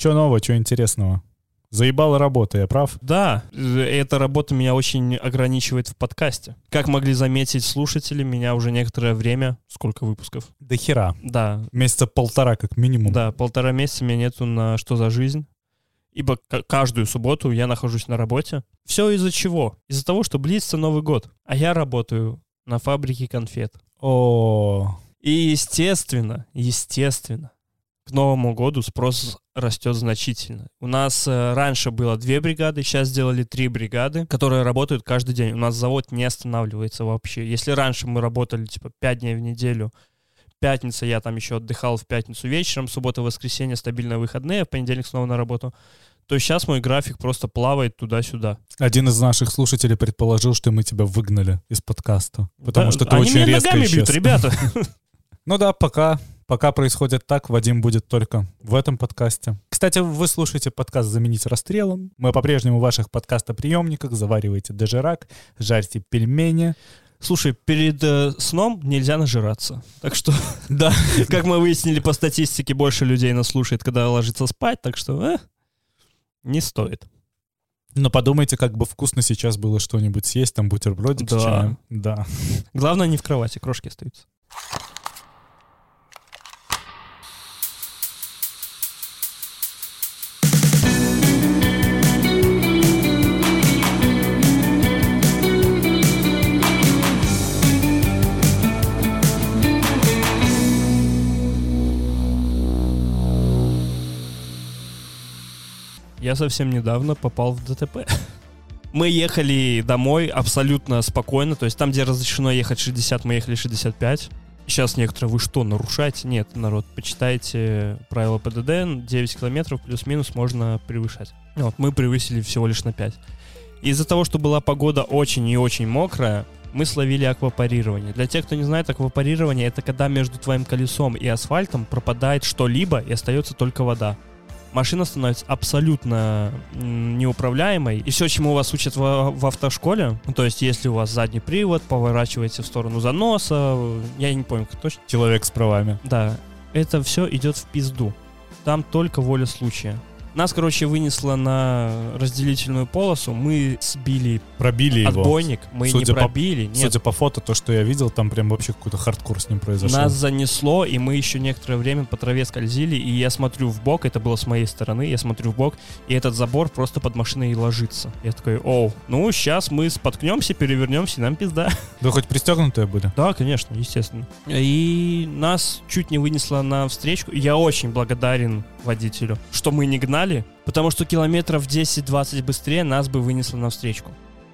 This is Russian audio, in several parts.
Че нового, что интересного? Заебала работа, я прав? Да, эта работа меня очень ограничивает в подкасте. Как могли заметить слушатели, меня уже некоторое время, сколько выпусков? До хера. Да, Месяца полтора как минимум. да, полтора месяца меня нету на «Что за жизнь?». Ибо каждую субботу я нахожусь на работе. Все из-за чего? Из-за того, что близится Новый год. А я работаю на фабрике конфет. О, И естественно, естественно, к Новому году спрос растет значительно. У нас э, раньше было две бригады, сейчас сделали три бригады, которые работают каждый день. У нас завод не останавливается вообще. Если раньше мы работали типа пять дней в неделю, пятница я там еще отдыхал в пятницу вечером, суббота, воскресенье стабильные выходные, а в понедельник снова на работу, то сейчас мой график просто плавает туда-сюда. один из наших слушателей предположил, что мы тебя выгнали из подкаста. Потому Да, что ты они очень меня резко ногами исчез. бьют, ребята. Ну да, пока. Пока происходит так, Вадим будет только в этом подкасте. Кстати, вы слушаете подкаст «Заменить расстрелом». Мы по-прежнему в ваших подкастоприемниках. Заваривайте дожирак, жарьте пельмени. Слушай, перед э, сном нельзя нажираться. Так что, Да. как мы выяснили по статистике, больше людей нас слушает, когда ложится спать, так что э, не стоит. Но подумайте, как бы вкусно сейчас было что-нибудь съесть, там бутербродик Да. с чаем. Да. Главное, не в кровати, крошки остаются. Я совсем недавно попал в ДТП. Мы ехали домой абсолютно спокойно, то есть там, где разрешено ехать 60, мы ехали 65. Сейчас некоторые, вы что, нарушаете? Нет, народ, почитайте правила ПДД, 9 километров плюс-минус можно превышать. Вот, мы превысили всего лишь на 5. Из-за того, что была погода очень и очень мокрая, мы словили аквапарирование. Для тех, кто не знает, аквапарирование это когда между твоим колесом и асфальтом пропадает что-либо и остается только вода машина становится абсолютно неуправляемой. И все, чему вас учат в, в автошколе, ну, то есть если у вас задний привод, поворачиваете в сторону заноса, я не помню, как точно. Человек с правами. Да, это все идет в пизду. Там только воля случая. Нас, короче, вынесло на разделительную полосу, мы сбили Пробили его. отбойник, мы Судя не по- пробили, нет, Судя по фото, то, что я видел, там прям вообще какой-то хардкор с ним произошел. Нас занесло, и мы еще некоторое время по траве скользили, и я смотрю в бок, это было с моей стороны, я смотрю в бок, и этот забор просто под машиной ложится. Я такой, оу, ну сейчас мы споткнемся, перевернемся, и нам пизда. Вы хоть пристегнутые были? Да, конечно, естественно. И нас чуть не вынесло на встречку. Я очень благодарен водителю, что мы не гнали, потому что километров 10-20 быстрее нас бы вынесло на встречку.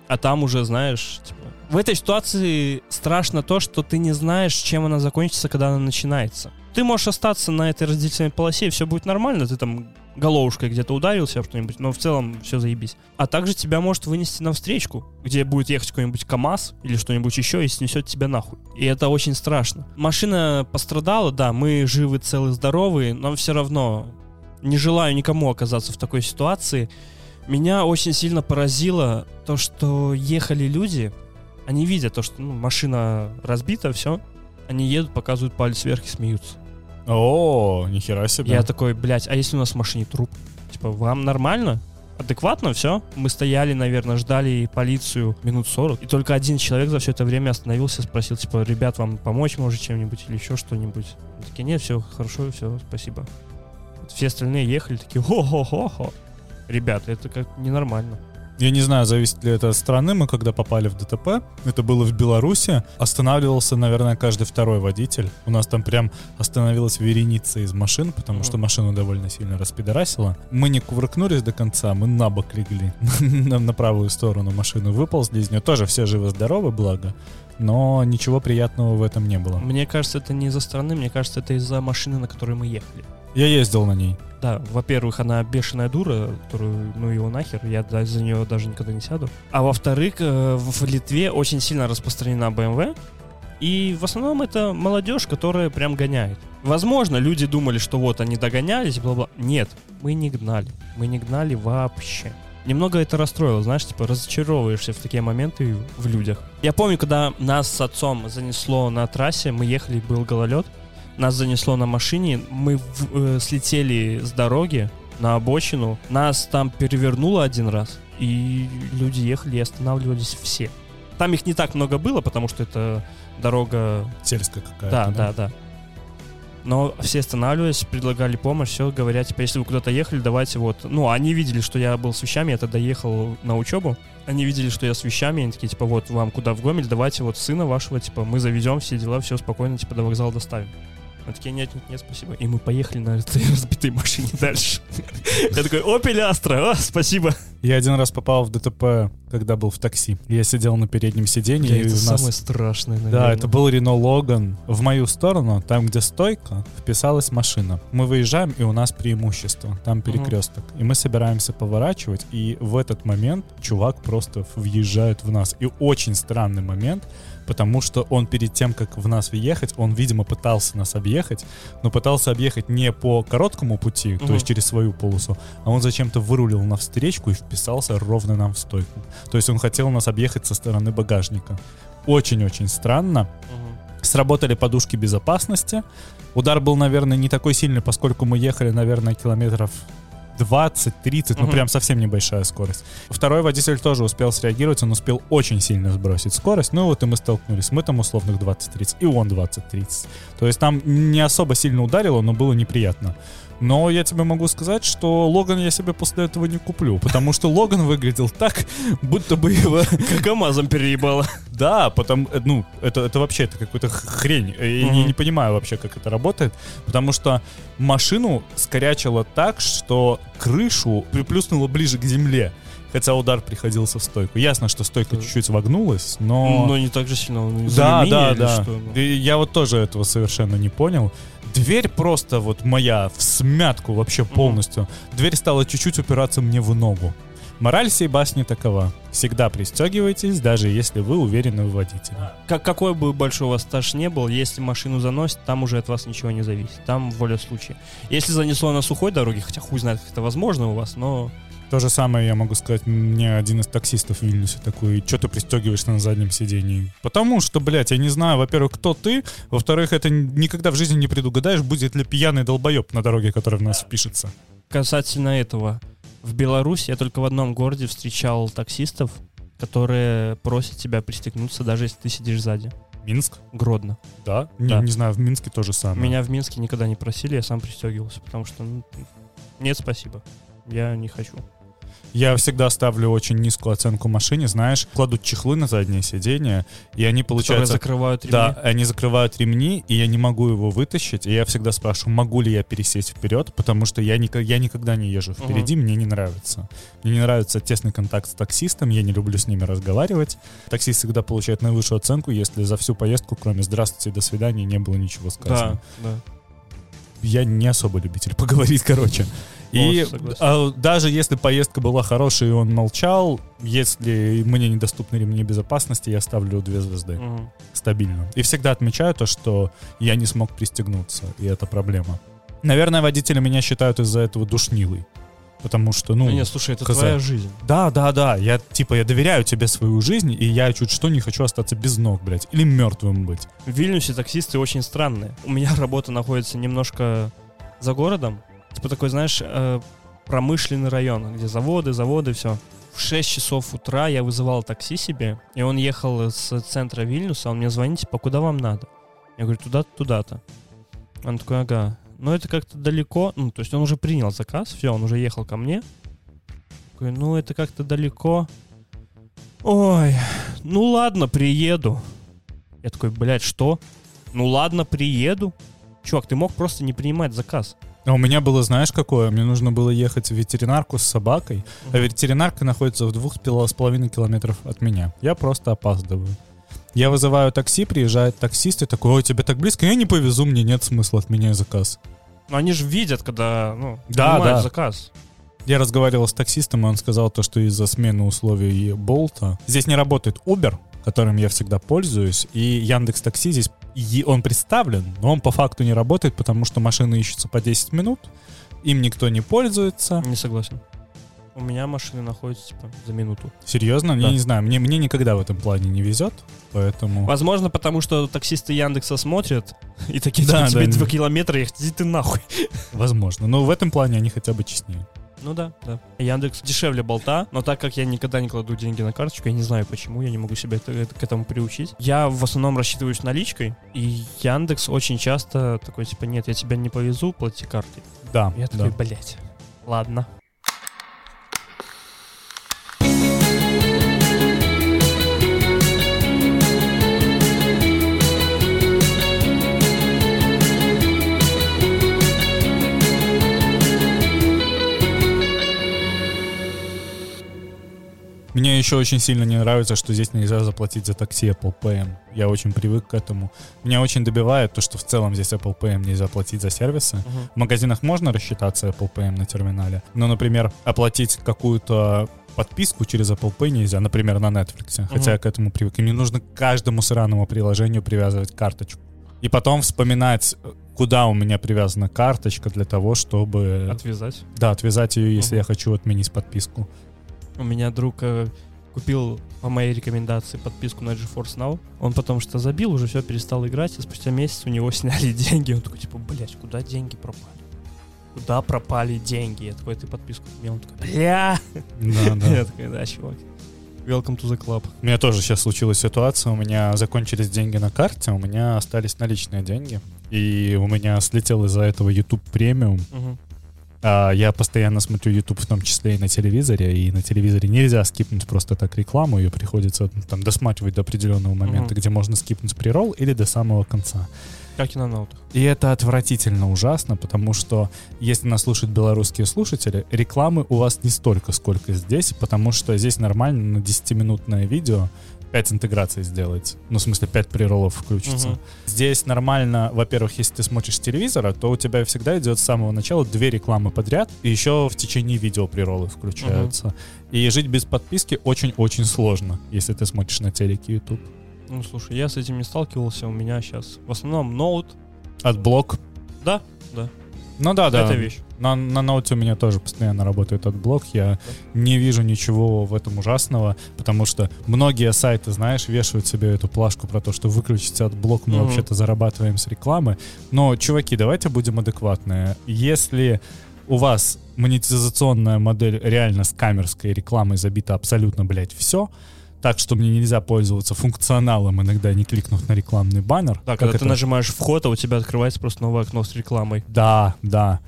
А там уже, знаешь, типа... В этой ситуации страшно то, что ты не знаешь, чем она закончится, когда она начинается. Ты можешь остаться на этой разделительной полосе, и все будет нормально, ты там головушкой где-то ударился что-нибудь, но в целом все заебись. А также тебя может вынести на встречку, где будет ехать какой-нибудь КАМАЗ или что-нибудь еще и снесет тебя нахуй. И это очень страшно. Машина пострадала, да, мы живы, целы, здоровы, но все равно не желаю никому оказаться в такой ситуации. Меня очень сильно поразило то, что ехали люди, они видят то, что ну, машина разбита, все, они едут, показывают палец вверх и смеются. О, нихера себе. Я такой, блядь, а если у нас в машине труп? Типа, вам нормально? Адекватно все? Мы стояли, наверное, ждали полицию минут 40, и только один человек за все это время остановился, спросил, типа, ребят, вам помочь может чем-нибудь или еще что-нибудь? Такие, нет, все хорошо, все, спасибо. Все остальные ехали, такие, хо-хо-хо-хо. Ребята, это как ненормально. Я не знаю, зависит ли это от страны. Мы когда попали в ДТП, это было в Беларуси, останавливался, наверное, каждый второй водитель. У нас там прям остановилась вереница из машин, потому что Мгм. машину довольно сильно распидорасило. Мы не кувыркнулись до конца, мы на бок легли. на, на правую сторону машину выползли из нее. Тоже все живы-здоровы, благо. Но ничего приятного в этом не было. Мне кажется, это не из-за страны, мне кажется, это из-за машины, на которой мы ехали. Я ездил на ней. Да, во-первых, она бешеная дура, которую, ну его нахер, я за нее даже никогда не сяду. А во-вторых, э, в Литве очень сильно распространена BMW, и в основном это молодежь, которая прям гоняет. Возможно, люди думали, что вот они догонялись, бла-бла. Нет, мы не гнали. Мы не гнали вообще. Немного это расстроило, знаешь, типа разочаровываешься в такие моменты в людях. Я помню, когда нас с отцом занесло на трассе, мы ехали, был гололед, нас занесло на машине, мы в- э, слетели с дороги, на обочину. Нас там перевернуло один раз, и люди ехали и останавливались все. Там их не так много было, потому что это дорога... Сельская какая-то. Да, да, да. Но все останавливались, предлагали помощь, все, говоря, типа, если вы куда-то ехали, давайте вот... Ну, они видели, что я был с вещами, я тогда ехал на учебу. Они видели, что я с вещами, они такие, типа, вот, вам куда в Гомель, давайте вот сына вашего, типа, мы завезем все дела, все спокойно, типа, до вокзала доставим. Они такие, нет, нет, нет, спасибо. И мы поехали на этой разбитой машине дальше. Я такой, Opel Astra, о, спасибо. Я один раз попал в ДТП, когда был в такси. Я сидел на переднем сиденье, это самое страшное, наверное. Да, это был Рено Логан. В мою сторону, там, где стойка, вписалась машина. Мы выезжаем, и у нас преимущество. Там перекресток. И мы собираемся поворачивать, и в этот момент чувак просто въезжает в нас. И очень странный момент, потому что он перед тем, как в нас въехать, он, видимо, пытался нас объехать, но пытался объехать не по короткому пути, то Мгм. есть через свою полосу, а он зачем-то вырулил на встречку и вписался ровно нам в стойку. То есть он хотел нас объехать со стороны багажника. Очень-очень странно. Мгм. Сработали подушки безопасности. Удар был, наверное, не такой сильный, поскольку мы ехали, наверное, километров 20-30, ну Мгм. прям совсем небольшая скорость. Второй водитель тоже успел среагировать, он успел очень сильно сбросить скорость, ну вот и мы столкнулись. Мы там условных 20-30, и он 20-30. То есть там не особо сильно ударило, но было неприятно. Но я тебе могу сказать, что Логан я себе после этого не куплю, потому что Логан выглядел так, будто бы его Как АМАЗом переебало. да, потому, э, ну, это, это вообще это какая-то хрень. Э, Я не, Мгм. не понимаю вообще, как это работает. Потому что машину скорячило так, что крышу приплюснуло ближе к земле. Хотя удар приходился в стойку. Ясно, что стойка Да. чуть-чуть вогнулась, но... Но не так же сильно. Да, да, да. что? Ну. И я вот тоже этого совершенно не понял. Дверь просто вот моя в смятку вообще полностью. Дверь стала чуть-чуть упираться мне в ногу. Мораль сей басни такова. Всегда пристегивайтесь, даже если вы уверены в водителе. Как, какой бы большой у вас стаж не был, если машину заносит, там уже от вас ничего не зависит. Там воля случая. Если занесло на сухой дороге, хотя хуй знает, как это возможно у вас, но... То же самое я могу сказать мне один из таксистов в Вильнюсе такой, что ты пристегиваешься на заднем сидении? Потому что, блядь, я не знаю, во-первых, кто ты, во-вторых, это никогда в жизни не предугадаешь, будет ли пьяный долбоеб на дороге, который в нас впишется. Касательно этого, в Беларуси я только в одном городе встречал таксистов, которые просят тебя пристегнуться, даже если ты сидишь сзади. Минск? Гродно. Да? Не, Да. не знаю, в Минске то же самое. Меня в Минске никогда не просили, я сам пристегивался, потому что ну, нет, спасибо. Я не хочу. Я всегда ставлю очень низкую оценку машине, знаешь, кладут чехлы на заднее сиденье, и они, Которые получается... закрывают ремни. Да, они закрывают ремни, и я не могу его вытащить. И я всегда спрашиваю, могу ли я пересесть вперед, потому что я, нико- я никогда не езжу впереди, мне не нравится. Мне не нравится тесный контакт с таксистом, я не люблю с ними разговаривать. Таксист всегда получает наивысшую оценку, если за всю поездку, кроме «здравствуйте», «до свидания» не было ничего сказано. Да, да. Я не особо любитель поговорить, короче. И Вот, а, даже если поездка была хорошая, и он молчал, если мне недоступны ремни безопасности, я ставлю две звезды Мгм. стабильно. И всегда отмечаю то, что я не смог пристегнуться, и это проблема. Наверное, водители меня считают из-за этого душнилой. Потому что, ну... Да нет, слушай, это хз. твоя жизнь. Да, да, да. Я, типа, я доверяю тебе свою жизнь, и я чуть что не хочу остаться без ног, блядь. Или мертвым быть. В Вильнюсе таксисты очень странные. У меня работа находится немножко за городом. Типа такой, знаешь, э, промышленный район, где заводы, заводы, все. В 6 часов утра я вызывал такси себе, и он ехал с центра Вильнюса, он мне звонит, типа, куда вам надо? Я говорю, туда-то, туда-то. Он такой, ага. Но это как-то далеко, ну, то есть он уже принял заказ, все, он уже ехал ко мне. Такой, ну, это как-то далеко. Ой, ну ладно, приеду. Я такой, блядь, что? Ну ладно, приеду. Чувак, ты мог просто не принимать заказ. А у меня было, знаешь, какое? Мне нужно было ехать в ветеринарку с собакой, а ветеринарка находится в двух с пол- с половиной километров от меня. Я просто опаздываю. Я вызываю такси, приезжает таксист и такой, ой, тебе так близко, я не повезу, мне нет смысла, отменяй заказ. Но они же видят, когда, ну, Да, да. заказ. Я разговаривал с таксистом, и он сказал то, что из-за смены условий Болта здесь не работает Uber, которым я всегда пользуюсь, и Яндекс Такси здесь и он представлен, но он по факту не работает, потому что машины ищутся по 10 минут, им никто не пользуется. Не согласен. У меня машины находятся, типа, за минуту. Серьезно? Да. Я не знаю, мне, мне никогда в этом плане не везет, поэтому... Возможно, потому что таксисты Яндекса смотрят и такие, Да, тебе да, два не- километра иди ты нахуй. Возможно. Но в этом плане они хотя бы честнее. Ну да, да. Яндекс дешевле болта, но так как я никогда не кладу деньги на карточку, я не знаю почему, я не могу себя это- это- к этому приучить. Я в основном рассчитываюсь наличкой, и Яндекс очень часто такой, типа, нет, я тебя не повезу, плати картой. Да, Я да. такой, блять, ладно. Мне еще очень сильно не нравится, что здесь нельзя заплатить за такси Apple Pay. Я очень привык к этому. Меня очень добивает то, что в целом здесь Apple Pay нельзя платить за сервисы. В магазинах можно рассчитаться Apple Pay на терминале, но, например, оплатить какую-то подписку через Apple Pay нельзя, например, на Netflix, хотя Мгм. я к этому привык. И мне нужно к каждому сраному приложению привязывать карточку. И потом вспоминать, куда у меня привязана карточка для того, чтобы... Отвязать. Да, отвязать ее, если Мгм. я хочу отменить подписку. У меня друг э, купил по моей рекомендации подписку на GeForce Now. Он потом что забил, уже все перестал играть, и спустя месяц у него сняли деньги. Он такой, типа, блять, куда деньги пропали? Куда пропали деньги? Я такой, ты подписку имел? Он такой, бля! Да, да. Я такой, да, чувак. Welcome to the club. У меня тоже сейчас случилась ситуация, у меня закончились деньги на карте, у меня остались наличные деньги, и у меня слетел из-за этого YouTube премиум. Мгм. А я постоянно смотрю YouTube в том числе и на телевизоре, и на телевизоре нельзя скипнуть просто так рекламу, ее приходится ну, там досматривать до определенного момента, Мгм. где можно скипнуть прирол или до самого конца. Как и на ноутах. И это отвратительно ужасно, потому что если нас слушают белорусские слушатели, рекламы у вас не столько, сколько здесь, потому что здесь нормально на 10-минутное видео 5 интеграций сделать. Ну, в смысле, 5 приролов включится. Мгм. Здесь нормально, во-первых, если ты смотришь с телевизора, то у тебя всегда идет с самого начала две рекламы подряд, и еще в течение видео приролы включаются. И жить без подписки очень-очень сложно, если ты смотришь на телеке YouTube. Ну, слушай, я с этим не сталкивался, у меня сейчас в основном ноут. AdBlock. Да. Ну да, да. Это вещь. На, на ноуте у меня тоже постоянно работает AdBlock. Я не вижу ничего в этом ужасного, потому что многие сайты, знаешь, вешают себе эту плашку про то, что выключите AdBlock, мы Мгм. вообще-то зарабатываем с рекламы. Но, чуваки, давайте будем адекватные. Если у вас монетизационная модель реально с камерской рекламой забита абсолютно, блядь, все, так что мне нельзя пользоваться функционалом, иногда не кликнув на рекламный баннер. Да, как когда ты это- нажимаешь вход, а у тебя открывается просто новое окно с рекламой. Да, да.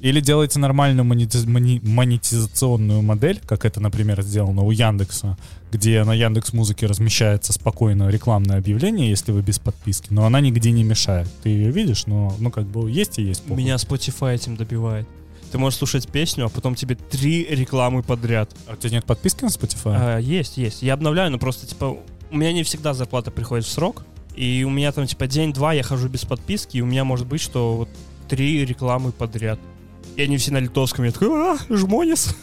Или делайте нормальную монетиз- мони- монетизационную модель, как это, например, сделано у Яндекса, где на Яндекс Музыке размещается спокойно рекламное объявление, если вы без подписки, но она нигде не мешает. Ты ее видишь, но ну как бы есть и есть. похуй. Меня Spotify этим добивает. Ты можешь слушать песню, а потом тебе три рекламы подряд. А у тебя нет подписки на Spotify? А, есть, есть. Я обновляю, но просто, типа, у меня не всегда зарплата приходит в срок. И у меня там, типа, день-два я хожу без подписки, и у меня может быть, что вот три рекламы подряд. И они все на литовском. Я такой, а, жмонис.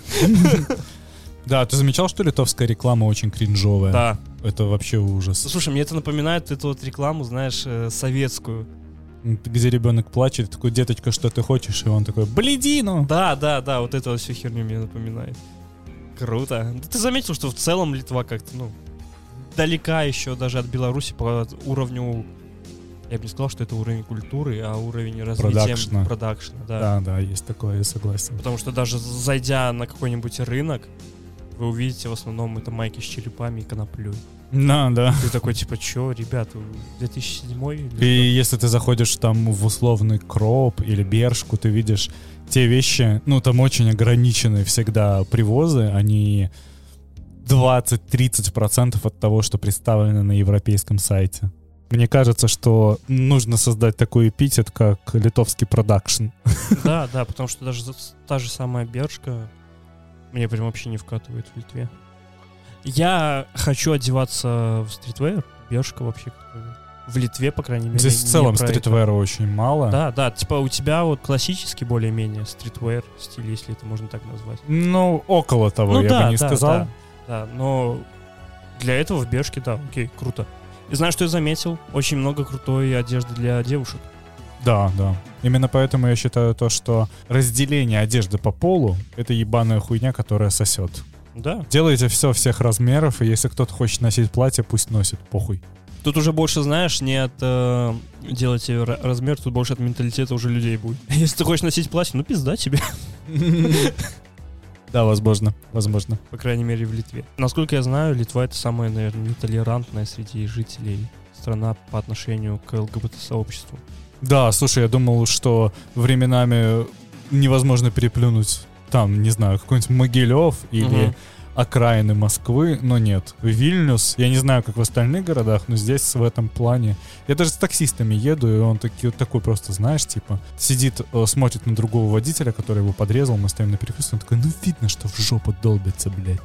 Да, ты замечал, что литовская реклама очень кринжовая? Да. Это вообще ужас. Слушай, мне это напоминает эту вот рекламу, знаешь, э, советскую. Где ребенок плачет, такой, деточка, что ты хочешь? И он такой, бледину! Да, да, да, вот это вот всю херню мне напоминает. Круто. Ты заметил, что в целом Литва как-то, ну, далека еще даже от Беларуси по уровню... Я бы не сказал, что это уровень культуры, а уровень развития Продакшна. продакшна, да. Да, да, есть такое, я согласен. Потому что даже зайдя на какой-нибудь рынок, вы увидите в основном это майки с черепами и коноплей. Да, да. Ты такой, типа, чё, ребята, 2007 или И если ты заходишь там в условный кроп или бершку, ты видишь те вещи, ну там очень ограниченные всегда привозы, они 20-30% от того, что представлено на европейском сайте. Мне кажется, что нужно создать такой эпитет, как литовский продакшн. Да, да, потому что даже та же самая Бершка мне прям вообще не вкатывает в Литве. Я хочу одеваться в стритвейр. Бершка вообще в Литве, по крайней мере. Здесь в целом стритвера очень мало. Да, да, типа у тебя вот классический более-менее стритвейр стиль, если это можно так назвать. Ну, около того, ну я да, бы не да, сказал. Да, да, но для этого в Бершке, да, окей, круто. И знаешь, что я заметил? Очень много крутой одежды для девушек. Да, да. Именно поэтому я считаю то, что разделение одежды по полу — это ебаная хуйня, которая сосет. Да. Делайте все всех размеров, и если кто-то хочет носить платье, пусть носит, похуй. Тут уже больше, знаешь, не от э, делайте ра- размер, тут больше от менталитета уже людей будет. Если ты хочешь носить платье, ну пизда тебе. Да, возможно, возможно. По крайней мере, в Литве. Насколько я знаю, Литва это самая, наверное, нетолерантная среди жителей страна по отношению к ЛГБТ-сообществу. Да, слушай, я думал, что временами невозможно переплюнуть там, не знаю, какой-нибудь Могилев или Мгм. окраины Москвы, но нет. Вильнюс, я не знаю, как в остальных городах, но здесь в этом плане... Я даже с таксистами еду, и он таки, такой просто, знаешь, типа, сидит, э, смотрит на другого водителя, который его подрезал, мы стоим на перекрестке, он такой, ну видно, что в жопу долбится, блядь.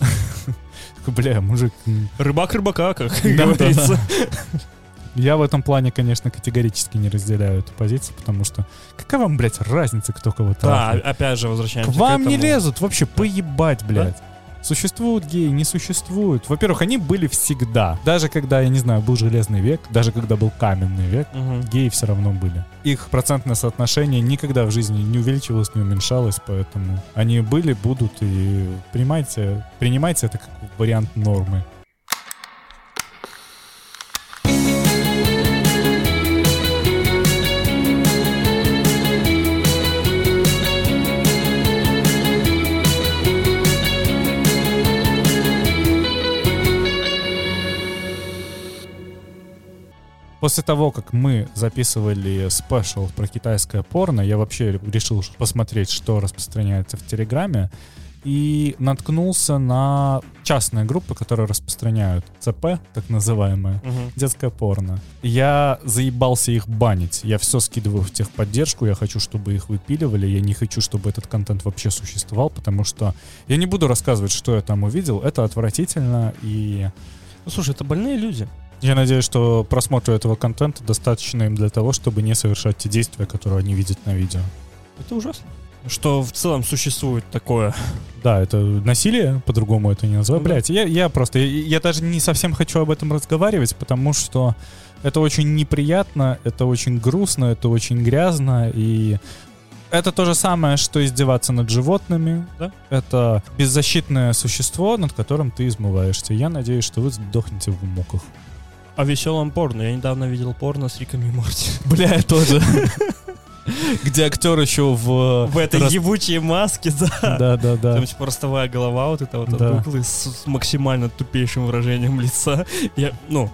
Бля, мужик, Рыбак рыбака, как говорится. да, я в этом плане, конечно, категорически не разделяю эту позицию, потому что какая вам, блядь, разница, кто кого Да, трахает? опять же, К возвращаемся вам не этому. лезут вообще поебать, блядь. Существуют геи, не существуют. Во-первых, они были всегда. Даже когда, я не знаю, был железный век, даже когда был каменный век, Мгм. геи все равно были. Их процентное соотношение никогда в жизни не увеличивалось, не уменьшалось, поэтому они были, будут, и принимайте, принимайте это как вариант нормы. После того, как мы записывали спешл про китайское порно, я вообще решил посмотреть, что распространяется в Телеграме, и наткнулся на частные группы, которые распространяют ЦП, так называемое, Мгм. детское порно. Я заебался их банить. Я все скидываю в техподдержку, я хочу, чтобы их выпиливали, я не хочу, чтобы этот контент вообще существовал, потому что я не буду рассказывать, что я там увидел, это отвратительно, и Ну, слушай, это больные люди. Я надеюсь, что просмотру этого контента достаточно им для того, чтобы не совершать те действия, которые они видят на видео. Это ужасно. Что в целом существует такое. Да, это насилие, по-другому это не называю. Ну да. Блять, я, я просто, я, я даже не совсем хочу об этом разговаривать, потому что это очень неприятно, это очень грустно, это очень грязно, и это то же самое, что издеваться над животными. Да. Это беззащитное существо, над которым ты измываешься. Я надеюсь, что вы сдохнете в муках. О веселом порно. Я недавно видел порно с Риком и Морти. Бля, я тоже. Где актер еще в... В этой рас- ебучей маске, да. Да, да, да. Там типа ростовая голова вот это вот от Да. куклы с, с максимально тупейшим выражением лица. Я, ну,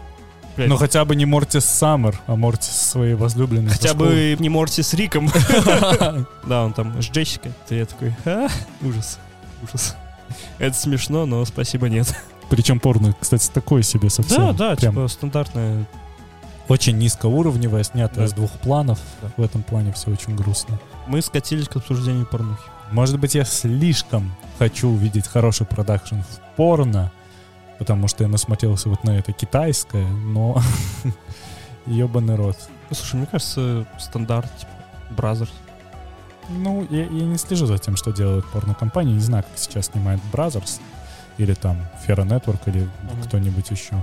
блядь, Ну хотя бы не Мортис Саммер, а Мортис своей возлюбленной. хотя бы не Морти с Риком. Да, он там с Джессикой. Ты я такой, «А, ужас, ужас. Это смешно, но спасибо, нет. Причем порно, кстати, такое себе совсем. Да, да, Прям типа стандартная. очень низкоуровневое, снятое Да. с двух планов. Да. В этом плане все очень грустно. Мы скатились к обсуждению порнухи. Может быть, я слишком хочу увидеть хороший продакшн в порно, потому что я насмотрелся вот на это китайское, но ебаный рот. Ну, Слушай, мне кажется, стандарт, типа, Brazzers. Ну, я, я не слежу за тем, что делают порнокомпании. Не знаю, как сейчас снимает Brazzers или там Fera Network или Мгм. кто-нибудь еще.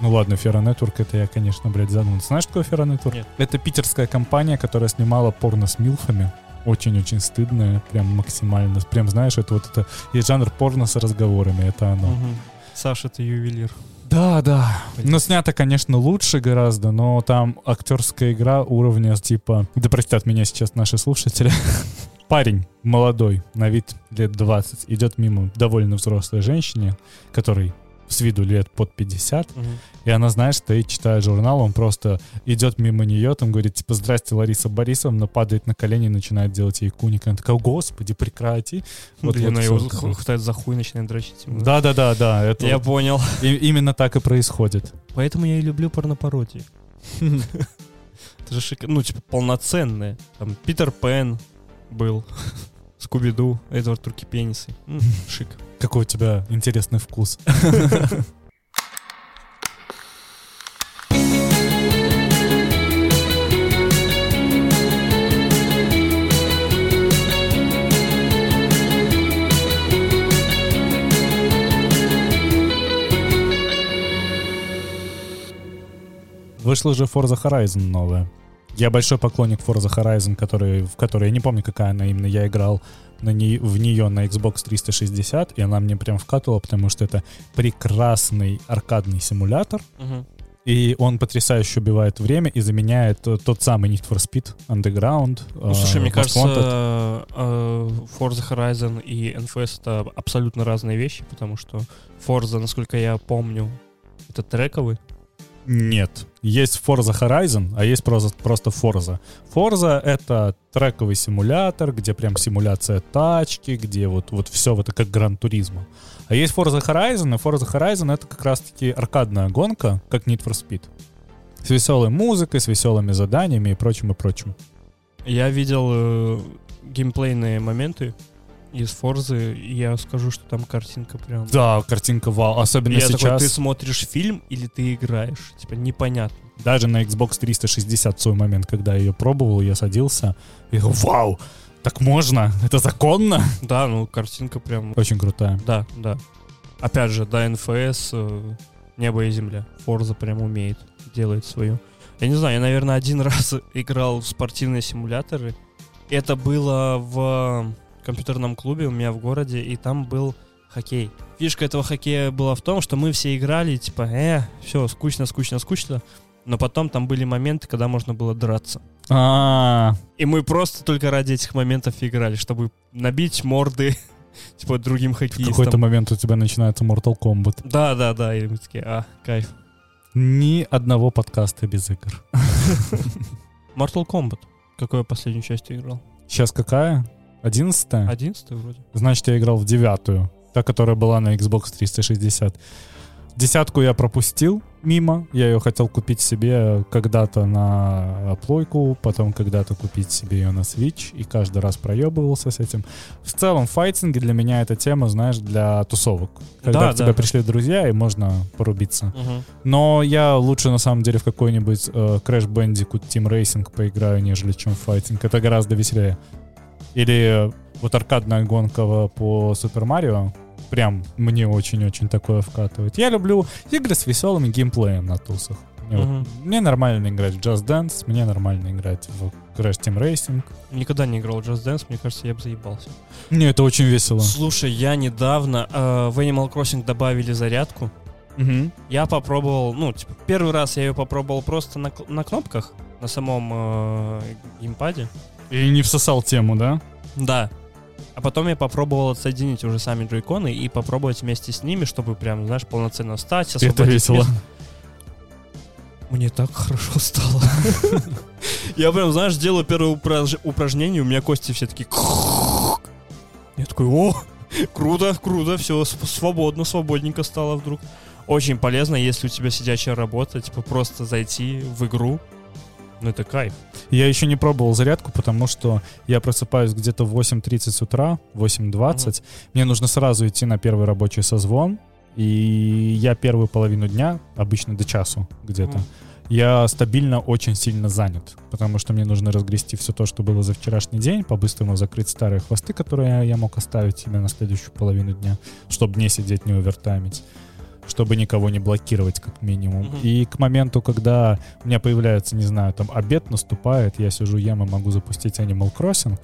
Ну ладно, Fera Network это я, конечно, блядь, зануда. Знаешь, что такое Fera Network? Нет. Это питерская компания, которая снимала порно с милфами. Очень-очень стыдная, прям максимально. Прям знаешь, это вот это есть жанр порно с разговорами, это оно. Мгм. Саша, ты ювелир. Да, да. Понятно. Но снято, конечно, лучше гораздо, но там актерская игра уровня типа... Да простят меня сейчас наши слушатели. Парень молодой, на вид лет 20, идет мимо довольно взрослой женщине, которой с виду лет под 50, Мгм. и она, знаешь, стоит, читает журнал, он просто идет мимо нее, там говорит, типа, здрасте, Лариса Борисовна, падает на колени и начинает делать ей куник. Она такая, господи, прекрати. Вот, Блин, вот она его хватает за хуй, начинает дрочить. Да-да-да-да, это Я вот понял. и- именно так и происходит. Поэтому я и люблю порнопародии. Это же шик... Ну, типа, полноценные. Там Питер Пен был. Скуби-Ду, Эдвард Руки Пенисы. Шик. Какой у тебя интересный вкус. Вышла же Forza Horizon новая. Я большой поклонник Forza Horizon, который, в которой, я не помню, какая она именно, я играл на ней, в нее на Xbox 360, и она мне прям вкатывала, потому что это прекрасный аркадный симулятор, Мгм. и он потрясающе убивает время и заменяет тот самый Need for Speed Underground. Ну, слушай, э, мне кажется, Wanted. э, Forza Horizon и NFS это абсолютно разные вещи, потому что Forza, насколько я помню, это трековый. Нет. Есть Forza Horizon, а есть просто, просто Forza. Forza — это трековый симулятор, где прям симуляция тачки, где вот, вот все вот как Гран Туризма. А есть Forza Horizon, и Forza Horizon — это как раз-таки аркадная гонка, как Need for Speed. С веселой музыкой, с веселыми заданиями и прочим, и прочим. Я видел э, геймплейные моменты из Форзы, я скажу, что там картинка прям... Да, картинка вау. Особенно я такой, сейчас, ты смотришь фильм или ты играешь? Типа, непонятно. даже на Xbox 360 в свой момент, когда я ее пробовал, я садился, и говорю, вау, так можно? Это законно? Да, ну, картинка прям... Очень крутая. Да, да. Опять же, да, НФС, э, небо и земля. Форза прям умеет, делает свое. Я не знаю, я, наверное, один раз играл в спортивные симуляторы. Это было в компьютерном клубе у меня в городе, и там был хоккей. Фишка этого хоккея была в том, что мы все играли, типа, э, все, скучно, скучно, скучно. Но потом там были моменты, когда можно было драться. А, И мы просто только ради этих моментов играли, чтобы набить морды, типа, другим в какой-то хоккеистам. момент у тебя начинается Mortal Kombat. Да, да, да, и мы такие, а, кайф. Ни одного подкаста без игр. Mortal Kombat. Какую последнюю часть ты играл? Сейчас какая? Одиннадцатая? Одиннадцатую вроде. Значит, я играл в девятую. Та, которая была на Xbox 360. Десятку я пропустил мимо. Я ее хотел купить себе когда-то на плойку, потом когда-то купить себе ее на Switch, и каждый раз проебывался с этим. В целом, файтинги для меня это тема, знаешь, для тусовок. Когда Да, к тебе да, пришли друзья, и можно порубиться. Но я лучше, на самом деле, в какой-нибудь э, Crash Bandicoot Team Racing поиграю, нежели чем в файтинг. Это гораздо веселее. Или э, вот аркадная гонка по Супер Марио. Прям мне очень-очень такое вкатывает. Я люблю игры с веселым геймплеем на тусах. Мне, вот- Мгм. мне нормально играть в Just Dance, мне нормально играть в Crash Team Racing. Никогда не играл в Just Dance, мне кажется, я бы заебался. Мне это очень весело. Слушай, я недавно э, в Animal Crossing добавили зарядку. Мгм. Я попробовал, ну, типа, первый раз я ее попробовал просто на, на кнопках, на самом э, геймпаде. И не всосал тему, да? Да. А потом я попробовал отсоединить уже сами джойконы и попробовать вместе с ними, чтобы прям, знаешь, полноценно встать, Это весело. место. Мне так хорошо стало. Я прям, знаешь, делаю первое упраж- упражнение, у меня кости все такие... Я такой, о, круто, круто, все, свободно, свободненько стало вдруг. Очень полезно, если у тебя сидячая работа, типа просто зайти в игру. Ну это кайф. Я еще не пробовал зарядку, потому что я просыпаюсь где-то в 8.30 с утра, 8.20. Мне нужно сразу идти на первый рабочий созвон. И я первую половину дня, обычно до часу где-то, Мгм. я стабильно очень сильно занят, потому что мне нужно разгрести все то, что было за вчерашний день, по-быстрому закрыть старые хвосты, которые я мог оставить себе на следующую половину дня, чтобы не сидеть, не овертаймить чтобы никого не блокировать, как минимум. Мгм. И к моменту, когда у меня появляется, не знаю, там обед наступает, я сижу, ем и могу запустить Animal Crossing,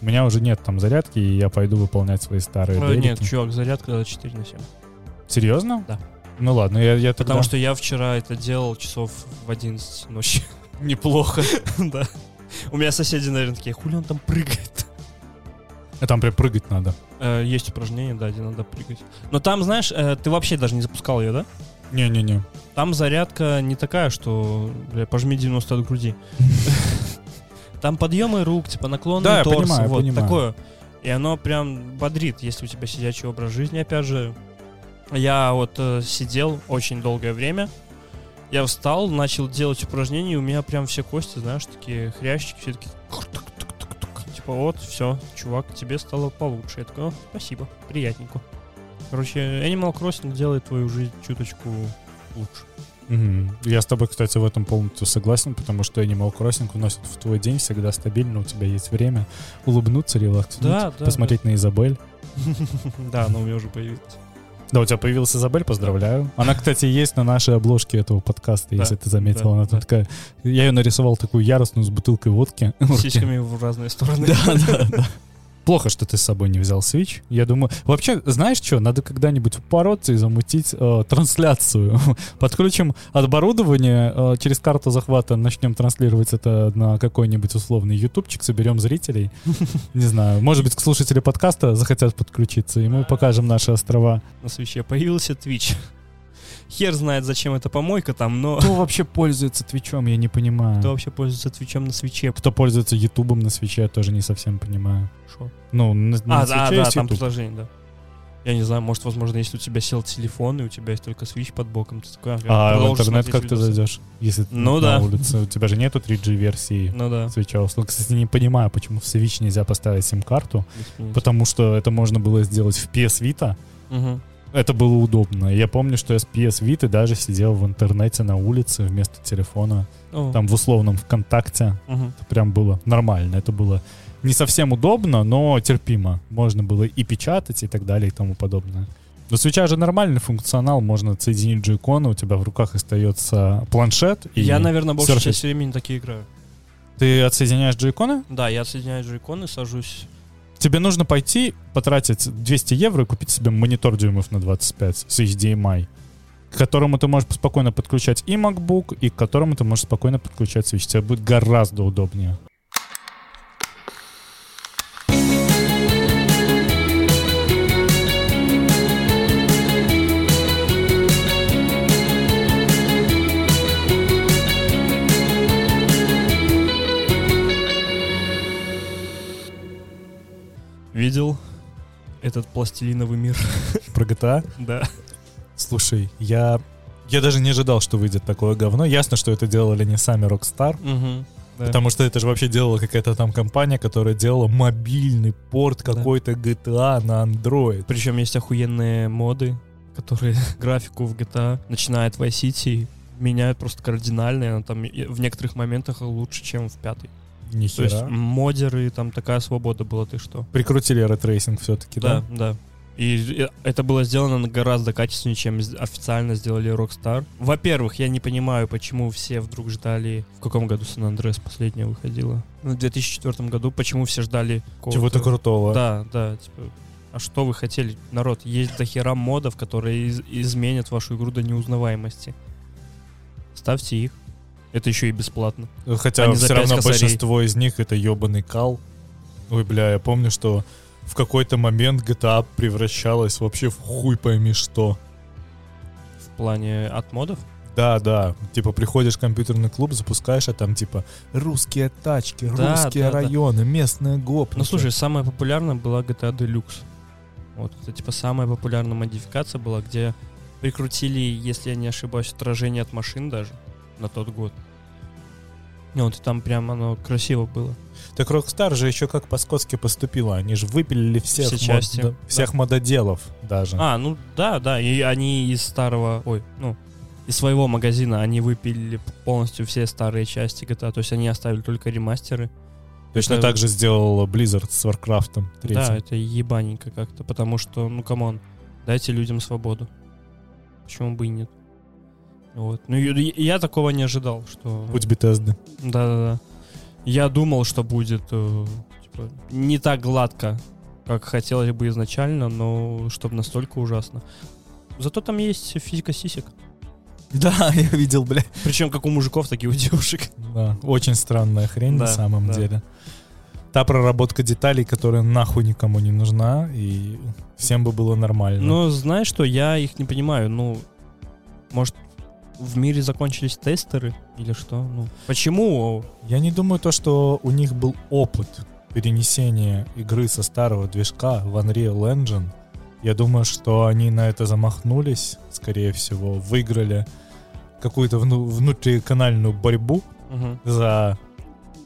у меня уже нет там зарядки, и я пойду выполнять свои старые делики. Нет, чувак, зарядка 4 на 7. Серьезно? Да. Ну ладно, я, я тогда... Потому что я вчера это делал часов в 11 ночи. Неплохо. да. У меня соседи, наверное, такие, хули он там прыгает? А там прям прыгать надо. Э, Есть упражнение, да, где надо прыгать. Но там, знаешь, э, ты вообще даже не запускал ее, да? Не-не-не. Там зарядка не такая, что, бля, пожми 90 от груди. Там подъемы рук, типа наклонный Да, торс, понимаю, вот понимаю. такое. И оно прям бодрит, если у тебя сидячий образ жизни, опять же. Я вот э, сидел очень долгое время, я встал, начал делать упражнения, и у меня прям все кости, знаешь, такие хрящики, все такие... Типа вот, все, чувак, тебе стало получше. Я такой, «О, спасибо, приятненько. Короче, Animal Crossing делает твою жизнь чуточку лучше. Мгм. Я с тобой, кстати, в этом полностью согласен, потому что Animal Crossing вносит в твой день всегда стабильно, у тебя есть время улыбнуться, релакснуть, Да, да, посмотреть на Изабель. Да, она у меня уже появилась. Да, у тебя появилась Изабель, поздравляю. Она, кстати, есть на нашей обложке этого подкаста, если ты заметил. да, Она такая... Я ее нарисовал такую яростную с бутылкой водки. С сиськами в разные стороны. Да, да, да. Плохо, что ты с собой не взял Switch. Я думаю... Вообще, знаешь что? Надо когда-нибудь упороться и замутить э, трансляцию. Подключим оборудование, э, через карту захвата начнем транслировать это на какой-нибудь условный ютубчик, соберем зрителей. Не знаю, может быть, слушатели подкаста захотят подключиться, и мы покажем наши острова. На свече появился Twitch. Хер знает, зачем эта помойка там, но Кто вообще пользуется Твичом, я не понимаю. кто вообще пользуется Твичом на свече? Кто пользуется Ютубом на свече, я тоже не совсем понимаю. Шо? Ну, на, на А, да, свече да, есть там YouTube. приложение, да. Я не знаю, может, возможно, если у тебя сел телефон, и у тебя есть только свич под боком, ты такой, ага, А в интернет как ты зайдешь? Если ты Ну на да. улице, у тебя же нету 3G-версии Ну да. свеча услуг. Кстати, не понимаю, почему в Switch нельзя поставить сим-карту, потому что это можно было сделать в PS Vita. Мгм. Это было удобно. Я помню, что я с PS Vita даже сидел в интернете на улице вместо телефона, О, там в условном ВКонтакте. мгм. Это прям было нормально. Это было не совсем удобно, но терпимо. Можно было и печатать, и так далее, и тому подобное. Но свеча же нормальный функционал, можно отсоединить джойконы, у тебя в руках остается планшет. И Я, наверное, серфить. часть времени такие играю. Ты отсоединяешь джойконы? Да, я отсоединяю джойконы, сажусь. Тебе нужно пойти, потратить 200 евро и купить себе монитор дюймов на 25 с HDMI, к которому ты можешь спокойно подключать и MacBook, и к которому ты можешь спокойно подключать Switch. Тебе будет гораздо удобнее. Видел этот пластилиновый мир? Про GTA? Да. Слушай, я... Я даже не ожидал, что выйдет такое говно. Ясно, что это делали не сами Rockstar. Да. потому что это же вообще делала какая-то там компания, которая делала мобильный порт Да. какой-то GTA на Android. Причем есть охуенные моды, которые графику в GTA, начиная от Vice City, меняют просто кардинально, и она там в некоторых моментах лучше, чем в пятой. То есть Нихера. моддеры, там такая свобода была, ты что? Прикрутили ray tracing все-таки, да? Да, да. И это было сделано гораздо качественнее, чем официально сделали Rockstar. Во-первых, я не понимаю, почему все вдруг ждали... В каком году San Andreas последняя выходила? Ну, В 2004 году. Почему все ждали... Чего-то крутого. Да, да. Типа, а что вы хотели? Народ, есть дохера модов, которые из- изменят вашу игру до неузнаваемости. Ставьте их. Это еще и бесплатно. Хотя Они все равно косарей. большинство из них это ебаный кал. Ой, бля, я помню, что в какой-то момент GTA превращалась вообще в хуй пойми что. В плане от модов. Да, да. Типа приходишь в компьютерный клуб, запускаешь, а там типа русские тачки, Да, русские да, да. районы, местные гоп. Ну, слушай, самая популярная была GTA Deluxe. Вот, это типа самая популярная модификация была, где прикрутили, если я не ошибаюсь, отражение от машин даже на тот год. Ну, вот там прям оно красиво было. Так Rockstar же еще как по-скотски поступила. Они же выпилили всех, Все мод- части, да, да. всех мододелов даже. А, ну да, да, и они из старого, ой, ну, из своего магазина они выпилили полностью все старые части GTA, то есть они оставили только ремастеры. Точно это- так же сделал Blizzard с Warcraft Да, третьим. это ебаненько как-то, потому что, ну, come on, дайте людям свободу. Почему бы и нет? Вот. Ну, и я такого не ожидал, что... Путь Bethesda. Да-да-да. Я думал, что будет э, типа, не так гладко, как хотелось бы изначально, но чтобы настолько ужасно. Зато там есть физика сисек. Да, я видел, бля. Причем как у мужиков, так и у девушек. Да, очень странная хрень на Да, самом да. деле. Та проработка деталей, которая нахуй никому не нужна, и всем бы было нормально. Но знаешь что, я их не понимаю. Ну, может, в мире закончились тестеры или что? Ну, почему? Я не думаю то, что у них был опыт перенесения игры со старого движка в Unreal Engine. Я думаю, что они на это замахнулись, скорее всего, выиграли какую-то вну- внутриканальную борьбу Мгм. за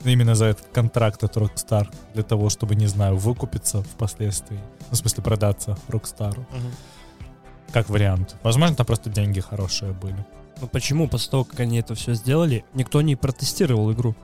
именно за этот контракт от Rockstar для того, чтобы, не знаю, выкупиться впоследствии. Ну, в смысле, продаться Rockstar. Мгм. Как вариант. Возможно, там просто деньги хорошие были. Ну почему после того, как они это все сделали, никто не протестировал игру?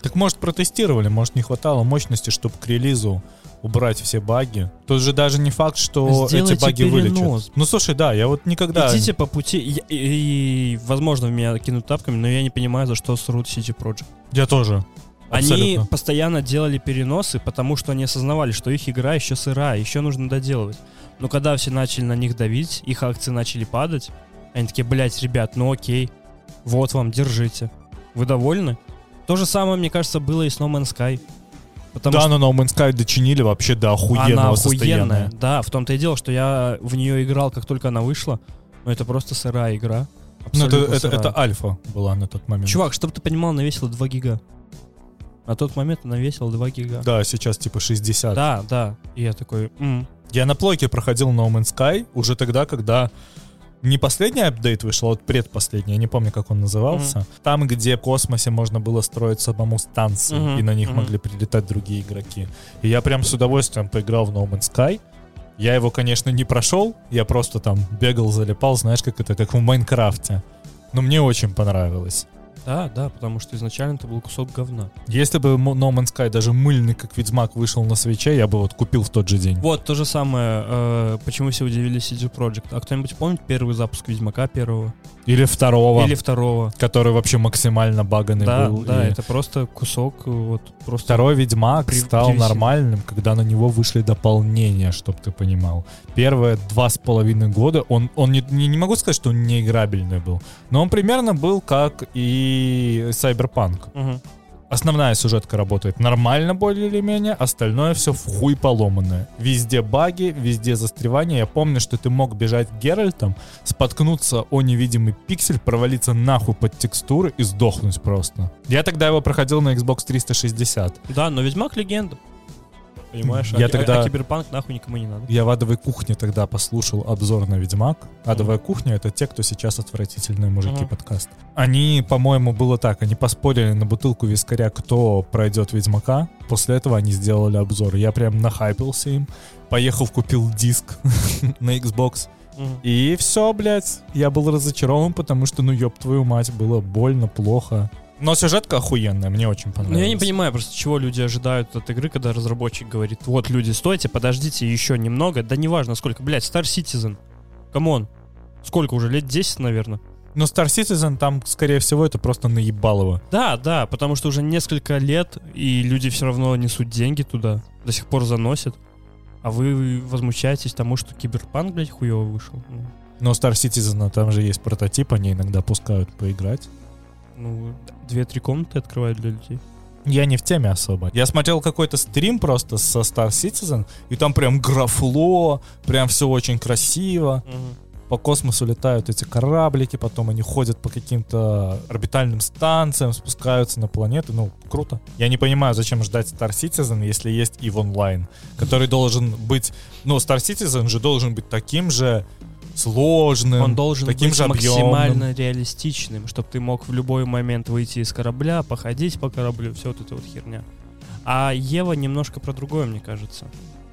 Так может протестировали, может не хватало мощности, чтобы к релизу убрать все баги. Тут же даже не факт, что Сделайте эти баги перенос. вылечат. Ну слушай, да, я вот никогда... Идите по пути, и, и- и, возможно, меня кинут тапками, но я не понимаю, за что срут CD Projekt. Я тоже. Они Абсолютно. постоянно делали переносы, потому что они осознавали, что их игра еще сырая, еще нужно доделывать. Но когда все начали на них давить, их акции начали падать, они такие, блядь, ребят, ну окей, вот вам, держите. Вы довольны? То же самое, мне кажется, было и с No Man's Sky. Потому да, что но No Man's Sky дочинили вообще до охуенного она состояния. охуенная. Да, в том-то и дело, что я в нее играл, как только она вышла, но это просто сырая игра. Ну, это, это, сырая. это альфа была на тот момент. Чувак, чтобы ты понимал, она весила 2 гига. На тот момент она весила 2 гига. Да, сейчас типа 60. Да, да. И я такой, м, Я на плойке проходил No Man's Sky уже тогда, когда не последний апдейт вышел, а вот предпоследний, я не помню, как он назывался. Там, где в космосе можно было строить самому станции, Мгм, и на них мгм. могли прилетать другие игроки. И я прям с удовольствием поиграл в No Man's Sky. Я его, конечно, не прошел, я просто там бегал, залипал, знаешь, как это, как в Майнкрафте. Но мне очень понравилось. Да, да, потому что изначально это был кусок говна. Если бы No Man's Sky даже мыльный, как Ведьмак, вышел на свече, я бы вот купил в тот же день. Вот, то же самое, э, почему все удивились CD Projekt. А кто-нибудь помнит первый запуск Ведьмака первого? Или второго, Или второго? который вообще максимально баганный Да, был. да, и это просто кусок, э, вот, просто... Второй Ведьмак При- стал привесили. нормальным, когда на него вышли дополнения, чтобы ты понимал. Первые два с половиной года он, он не, не, не могу сказать, что он не играбельный был, но он примерно был как и Cyberpunk. Мгм. Основная сюжетка работает нормально более или менее, остальное все в хуй поломанное. Везде баги, везде застревания. Я помню, что ты мог бежать Геральтом, споткнуться о невидимый пиксель, провалиться нахуй под текстуры и сдохнуть просто. Я тогда его проходил на Xbox 360. Да, но Ведьмак легенда. Понимаешь? Я а, тогда- а Киберпанк нахуй никому не надо. Я в адовой кухне тогда послушал обзор на Ведьмак. Адовая кухня — это те, кто сейчас отвратительные мужики Мгм. подкаст. Они, по-моему, было так, они поспорили на бутылку вискаря, кто пройдет Ведьмака. После этого они сделали обзор. Я прям нахайпился им. Поехал, купил диск на Xbox. Мгм. И все, блядь, я был разочарован, потому что, ну, ёб твою мать, было больно, плохо. Но сюжетка охуенная, мне очень Ну, понравилось. я не понимаю просто, чего люди ожидают от игры, когда разработчик говорит, вот, люди, стойте, подождите еще немного, да неважно сколько, блядь, Star Citizen, come on, сколько уже, лет 10, наверное? Но Star Citizen там, скорее всего, это просто наебалово. Да, да, потому что уже несколько лет, и люди все равно несут деньги туда, до сих пор заносят, а вы возмущаетесь тому, что Киберпанк, блядь, хуево вышел. Ну, Но Star Citizen, там же есть прототип, они иногда пускают поиграть. Ну, две-три комнаты открывают для людей. Я не в теме особо. Я смотрел какой-то стрим просто со Star Citizen, и там прям графло, прям все очень красиво. По космосу летают эти кораблики, потом они ходят по каким-то орбитальным станциям, спускаются на планеты. Ну, круто. Я не понимаю, зачем ждать Star Citizen, если есть EVE Online, который должен быть... Ну, Star Citizen же должен быть таким же сложным, Он должен таким быть же объемным. максимально реалистичным, чтобы ты мог в любой момент выйти из корабля, походить по кораблю, все вот эта вот херня. А Ева немножко про другое, мне кажется.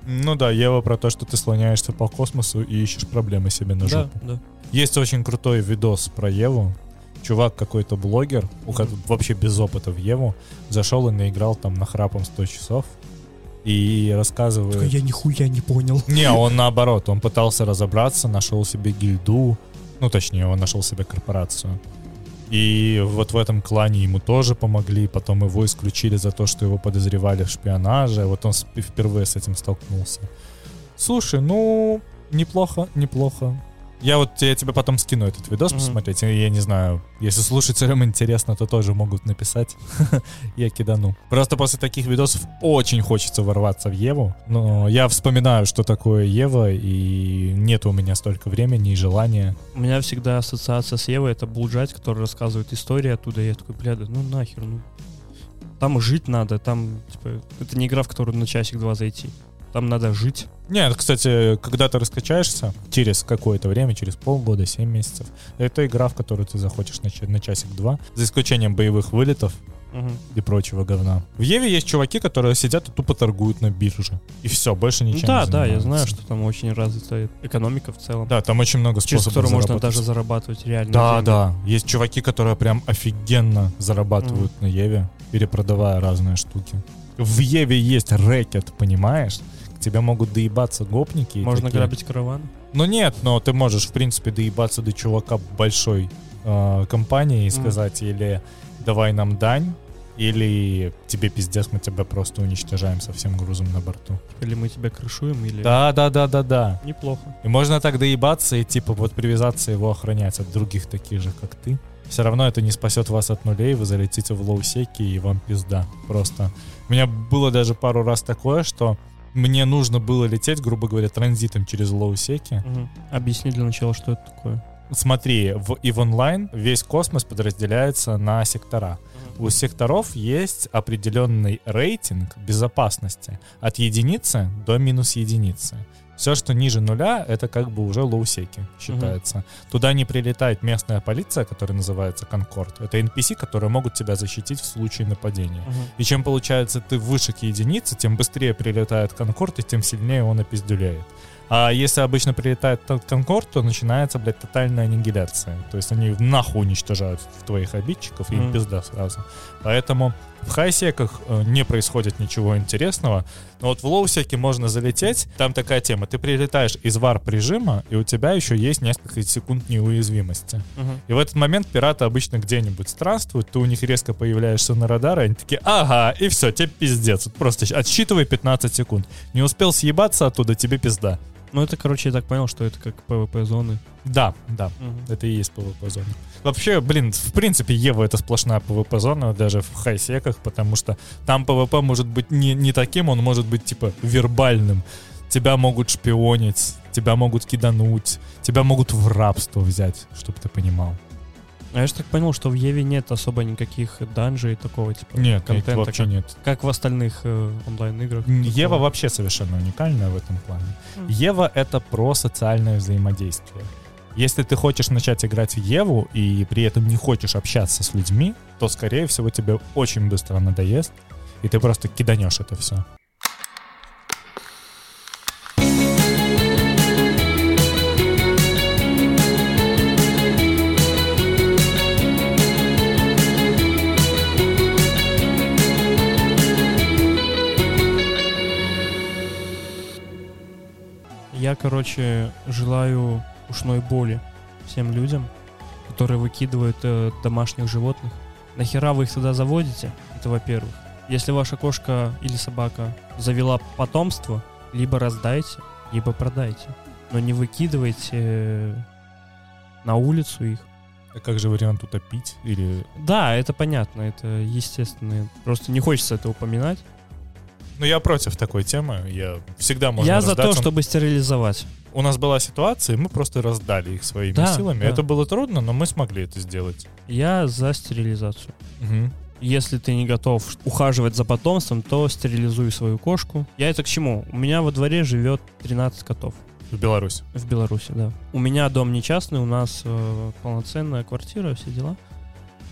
Ну да, Ева про то, что ты слоняешься по космосу и ищешь проблемы себе на Да, жопу. да. Есть очень крутой видос про Еву. Чувак какой-то блогер, у ко- вообще без опыта в Еву, зашел и наиграл там на храпом 100 часов и рассказывает... Я нихуя не понял. Не, он наоборот, он пытался разобраться, нашел себе гильду, ну точнее, он нашел себе корпорацию. И вот в этом клане ему тоже помогли, потом его исключили за то, что его подозревали в шпионаже, вот он впервые с этим столкнулся. Слушай, ну, неплохо, неплохо. Я вот я тебе потом скину этот видос Мгм. посмотреть. Я не знаю, если слушателям интересно, то тоже могут написать. я кидану. Просто после таких видосов очень хочется ворваться в Еву. Но я вспоминаю, что такое Ева, и нет у меня столько времени и желания. У меня всегда ассоциация с Евой это Булджать, который рассказывает истории оттуда. И я такой, бля, да ну нахер, ну. Там жить надо, там, типа, это не игра, в которую на часик-два зайти. Там надо жить. Нет, кстати, когда ты раскачаешься, через какое-то время, через полгода, 7 месяцев, это игра, в которую ты захочешь на, на часик-два, за исключением боевых вылетов Мгм. и прочего говна. В Еве есть чуваки, которые сидят и тупо торгуют на бирже. И все, больше ничем да, не да, я занимаются. знаю, что там очень развитая экономика в целом. Да, там очень много через способов которую можно заработать. даже зарабатывать реально. Да, деньги. да. Есть чуваки, которые прям офигенно зарабатывают на Еве. перепродавая разные штуки. В Еве есть рэкет, понимаешь? К тебе могут доебаться гопники. Можно такие- грабить караван. Ну нет, но ты можешь, в принципе, доебаться до чувака большой э, компании и сказать или давай нам дань, или тебе пиздец, мы тебя просто уничтожаем со всем грузом на борту. Или мы тебя крышуем, или... Да, да, да, да, да. Неплохо. И можно так доебаться и типа вот привязаться его охранять от других таких же, как ты. Все равно это не спасет вас от нулей, вы залетите в лоусеки и вам пизда. Просто. У меня было даже пару раз такое, что мне нужно было лететь, грубо говоря, транзитом через лоусеки. Мгм. Объясни для начала, что это такое. Смотри, в EVE Online весь космос подразделяется на сектора. У секторов есть определенный рейтинг безопасности от единицы до минус единицы. Все, что ниже нуля, это как бы уже лоусеки считается. Туда не прилетает местная полиция, которая называется Конкорд. Это NPC, которые могут тебя защитить в случае нападения. Мгм. И чем, получается, ты выше к единице, тем быстрее прилетает Конкорд, и тем сильнее он опиздюляет. А если обычно прилетает тот Конкорд, то начинается, блядь, тотальная аннигиляция. То есть они нахуй уничтожают твоих обидчиков, и им Мгм. пизда сразу. Поэтому в хайсеках э, не происходит ничего интересного. Но вот в лоусеке можно залететь. Там такая тема. Ты прилетаешь из варп-режима, и у тебя еще есть несколько секунд неуязвимости. Мгм. И в этот момент пираты обычно где-нибудь странствуют, ты у них резко появляешься на радаре, они такие, ага, и все, тебе пиздец. Просто отсчитывай 15 секунд. Не успел съебаться оттуда, тебе пизда. Ну, это, короче, я так понял, что это как ПВП-зоны. Да, да, это и есть PvP-зона. Вообще, блин, в принципе, Ева это сплошная PvP-зона, даже в хайсеках, потому что там PvP может быть не, не таким, он может быть, типа, вербальным. Тебя могут шпионить, тебя могут кидануть, тебя могут в рабство взять, чтобы ты понимал. А я же так понял, что в Еве нет особо никаких данжей такого типа Нет, нет, контента, вообще как, нет. как в остальных э, онлайн-играх. Ева Такого. вообще совершенно уникальная в этом плане. Мгм. Ева — это про социальное взаимодействие. Если ты хочешь начать играть в Еву и при этом не хочешь общаться с людьми, то, скорее всего, тебе очень быстро надоест, и ты просто киданешь это все. Я, короче, желаю ушной боли всем людям, которые выкидывают э, домашних животных. Нахера вы их туда заводите? Это во-первых. Если ваша кошка или собака завела потомство, либо раздайте, либо продайте. Но не выкидывайте э, на улицу их. А как же вариант утопить? Или... Да, это понятно, это естественно. Просто не хочется это упоминать. Ну, я против такой темы. Я всегда можно Я за то, чтобы стерилизовать. У нас была ситуация, и мы просто раздали их своими Да, силами. да. Это было трудно, но мы смогли это сделать. Я за стерилизацию. Мгм. Если ты не готов ухаживать за потомством, то стерилизуй свою кошку. Я это к чему? У меня во дворе живет 13 котов. В Беларуси. В Беларуси, да. У меня дом не частный, у нас э, полноценная квартира, все дела.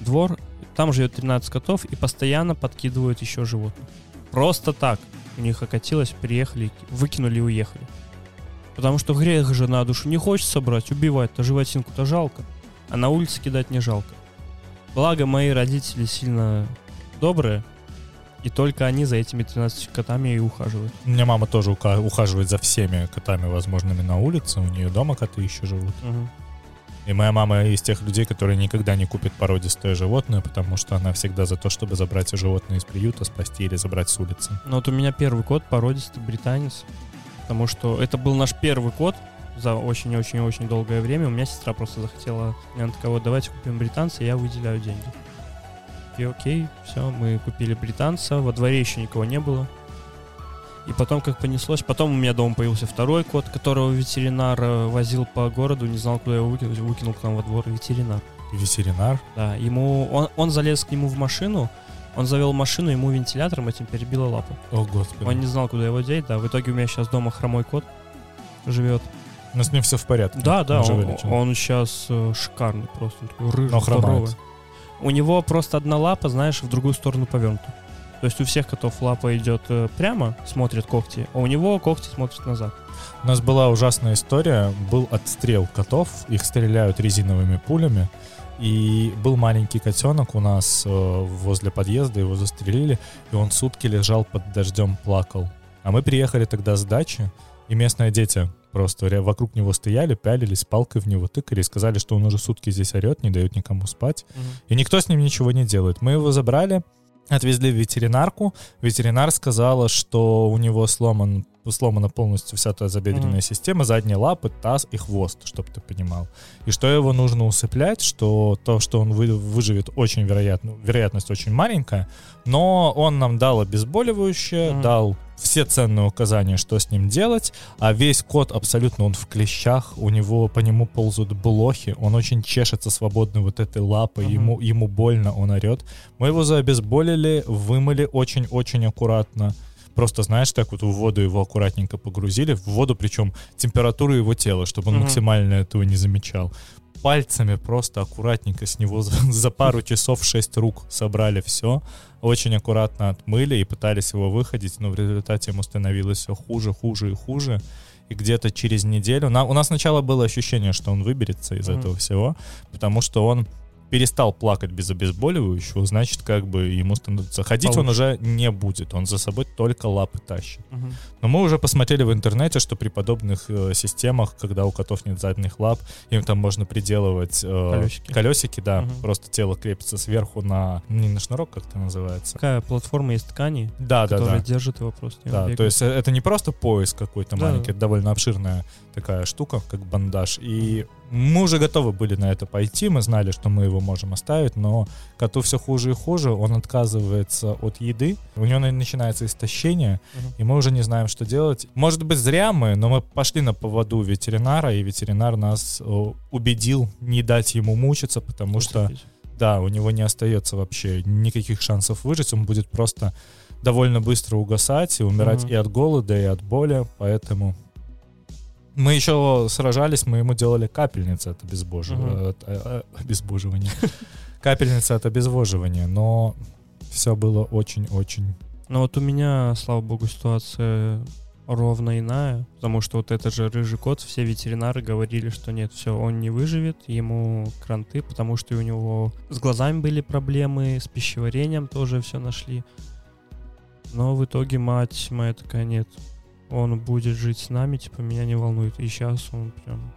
Двор, там живет 13 котов и постоянно подкидывают еще животных. Просто так. У них окатилось, приехали, выкинули и уехали. Потому что грех же на душу не хочется брать, убивать-то животинку-то жалко. А на улице кидать не жалко. Благо мои родители сильно добрые, и только они за этими 13 котами и ухаживают. У меня мама тоже ухаживает за всеми котами возможными на улице. У нее дома коты еще живут. Мгм. И моя мама из тех людей, которые никогда не купит породистое животное, потому что она всегда за то, чтобы забрать животное из приюта, спасти или забрать с улицы. Ну вот у меня первый кот породистый британец, потому что это был наш первый кот за очень-очень-очень долгое время. У меня сестра просто захотела, она такая, вот давайте купим британца, я выделяю деньги. И окей, все, мы купили британца, во дворе еще никого не было. И потом как понеслось, потом у меня дома появился второй кот, которого ветеринар э, возил по городу, не знал, куда его выкинуть, выкинул к нам во двор ветеринар. Ветеринар. Да, ему, он, он залез к нему в машину, он завел машину, ему вентилятором этим перебило лапу. О, господи. Он не знал, куда его деть, да. В итоге у меня сейчас дома хромой кот живет. Но с ним все в порядке. Да, да, он, вылечен. он сейчас шикарный просто. Он такой рыжий, Но хромает. здоровый. У него просто одна лапа, знаешь, в другую сторону повернута. То есть у всех котов лапа идет э, прямо, смотрит когти, а у него когти смотрят назад. У нас была ужасная история. Был отстрел котов. Их стреляют резиновыми пулями. И был маленький котенок у нас э, возле подъезда, его застрелили, и он сутки лежал под дождем, плакал. А мы приехали тогда с дачи, и местные дети просто вокруг него стояли, пялились, палкой в него тыкали сказали, что он уже сутки здесь орет, не дает никому спать. И никто с ним ничего не делает. Мы его забрали, отвезли в ветеринарку. Ветеринар сказала, что у него сломан, сломана полностью вся тазобедренная Мгм. система, задние лапы, таз и хвост, чтобы ты понимал. И что его нужно усыплять, что то, что он вы- выживет, очень вероятно, вероятность очень маленькая, но он нам дал обезболивающее, Мгм. дал все ценные указания, что с ним делать, а весь кот абсолютно он в клещах, у него по нему ползают блохи, он очень чешется свободно вот этой лапой, Мгм. ему, ему больно, он орет. Мы его заобезболили, вымыли очень-очень аккуратно. Просто, знаешь, так вот в воду его аккуратненько погрузили, в воду, причем температуру его тела, чтобы он Мгм. максимально этого не замечал. Пальцами просто аккуратненько с него за, пару часов шесть рук собрали все, очень аккуратно отмыли и пытались его выходить, но в результате ему становилось все хуже, хуже и хуже. И где-то через неделю... на- у нас сначала было ощущение, что он выберется из Мгм. этого всего, потому что он перестал плакать без обезболивающего, значит, как бы ему становится... Ходить он Получше. уже не будет, он за собой только лапы тащит. Мгм. Но мы уже посмотрели в интернете, что при подобных э, системах, когда у котов нет задних лап, им там можно приделывать э, Колесики. колесики, да, Мгм. просто тело крепится сверху на... Не на шнурок, как это называется. Такая платформа из ткани, Да, да, которая да. держит его просто. он Да, бегает. то есть э, это не просто пояс какой-то Да. маленький, это довольно обширная такая штука, как бандаж. И мы уже готовы были на это пойти, мы знали, что мы его можем оставить, но коту все хуже и хуже, он отказывается от еды, у него на- начинается истощение, Мгм. и мы уже не знаем, что делать. Может быть, зря мы, но мы пошли на поводу ветеринара, и ветеринар нас убедил не дать ему мучиться, потому что Уцепить. да, у него не остается вообще никаких шансов выжить, он будет просто довольно быстро угасать и умирать Мгм. и от голода, и от боли, поэтому мы еще сражались, мы ему делали капельницы от обезбоживания, Мгм. от, э, э, обезбоживания. капельницы от обезвоживания, но все было очень-очень Но вот у меня, слава богу, ситуация ровно иная, потому что вот этот же рыжий кот, все ветеринары говорили, что нет, все, он не выживет, ему кранты, потому что у него с глазами были проблемы, с пищеварением тоже все нашли. Но в итоге мать моя такая, нет, он будет жить с нами, типа, меня не волнует. И сейчас он прям...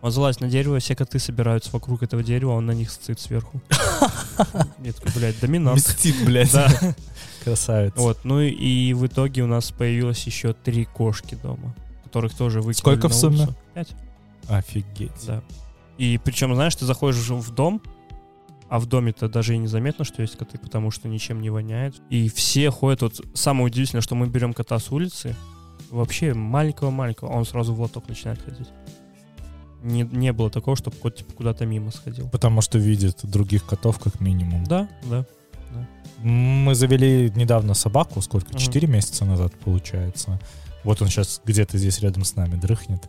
Он залазит на дерево, все коты собираются вокруг этого дерева, он на них сцит сверху. Такой, блядь, доминант. мстит, блядь. Да. Красавец. Вот, ну и, в итоге у нас появилось еще три кошки дома, которых тоже выкинули Сколько в сумме? Пять, Офигеть. да. И причем, знаешь, ты заходишь в дом, а в доме-то даже и незаметно, что есть коты, потому что ничем не воняет. И все ходят, вот самое удивительное, что мы берем кота с улицы, вообще маленького-маленького, он сразу в лоток начинает ходить. Не, не было такого, чтобы кот типа, куда-то мимо сходил. Потому что видит других котов как минимум. Да, да. Мы завели недавно собаку, сколько? Четыре месяца назад, получается. Вот он сейчас где-то здесь рядом с нами дрыхнет.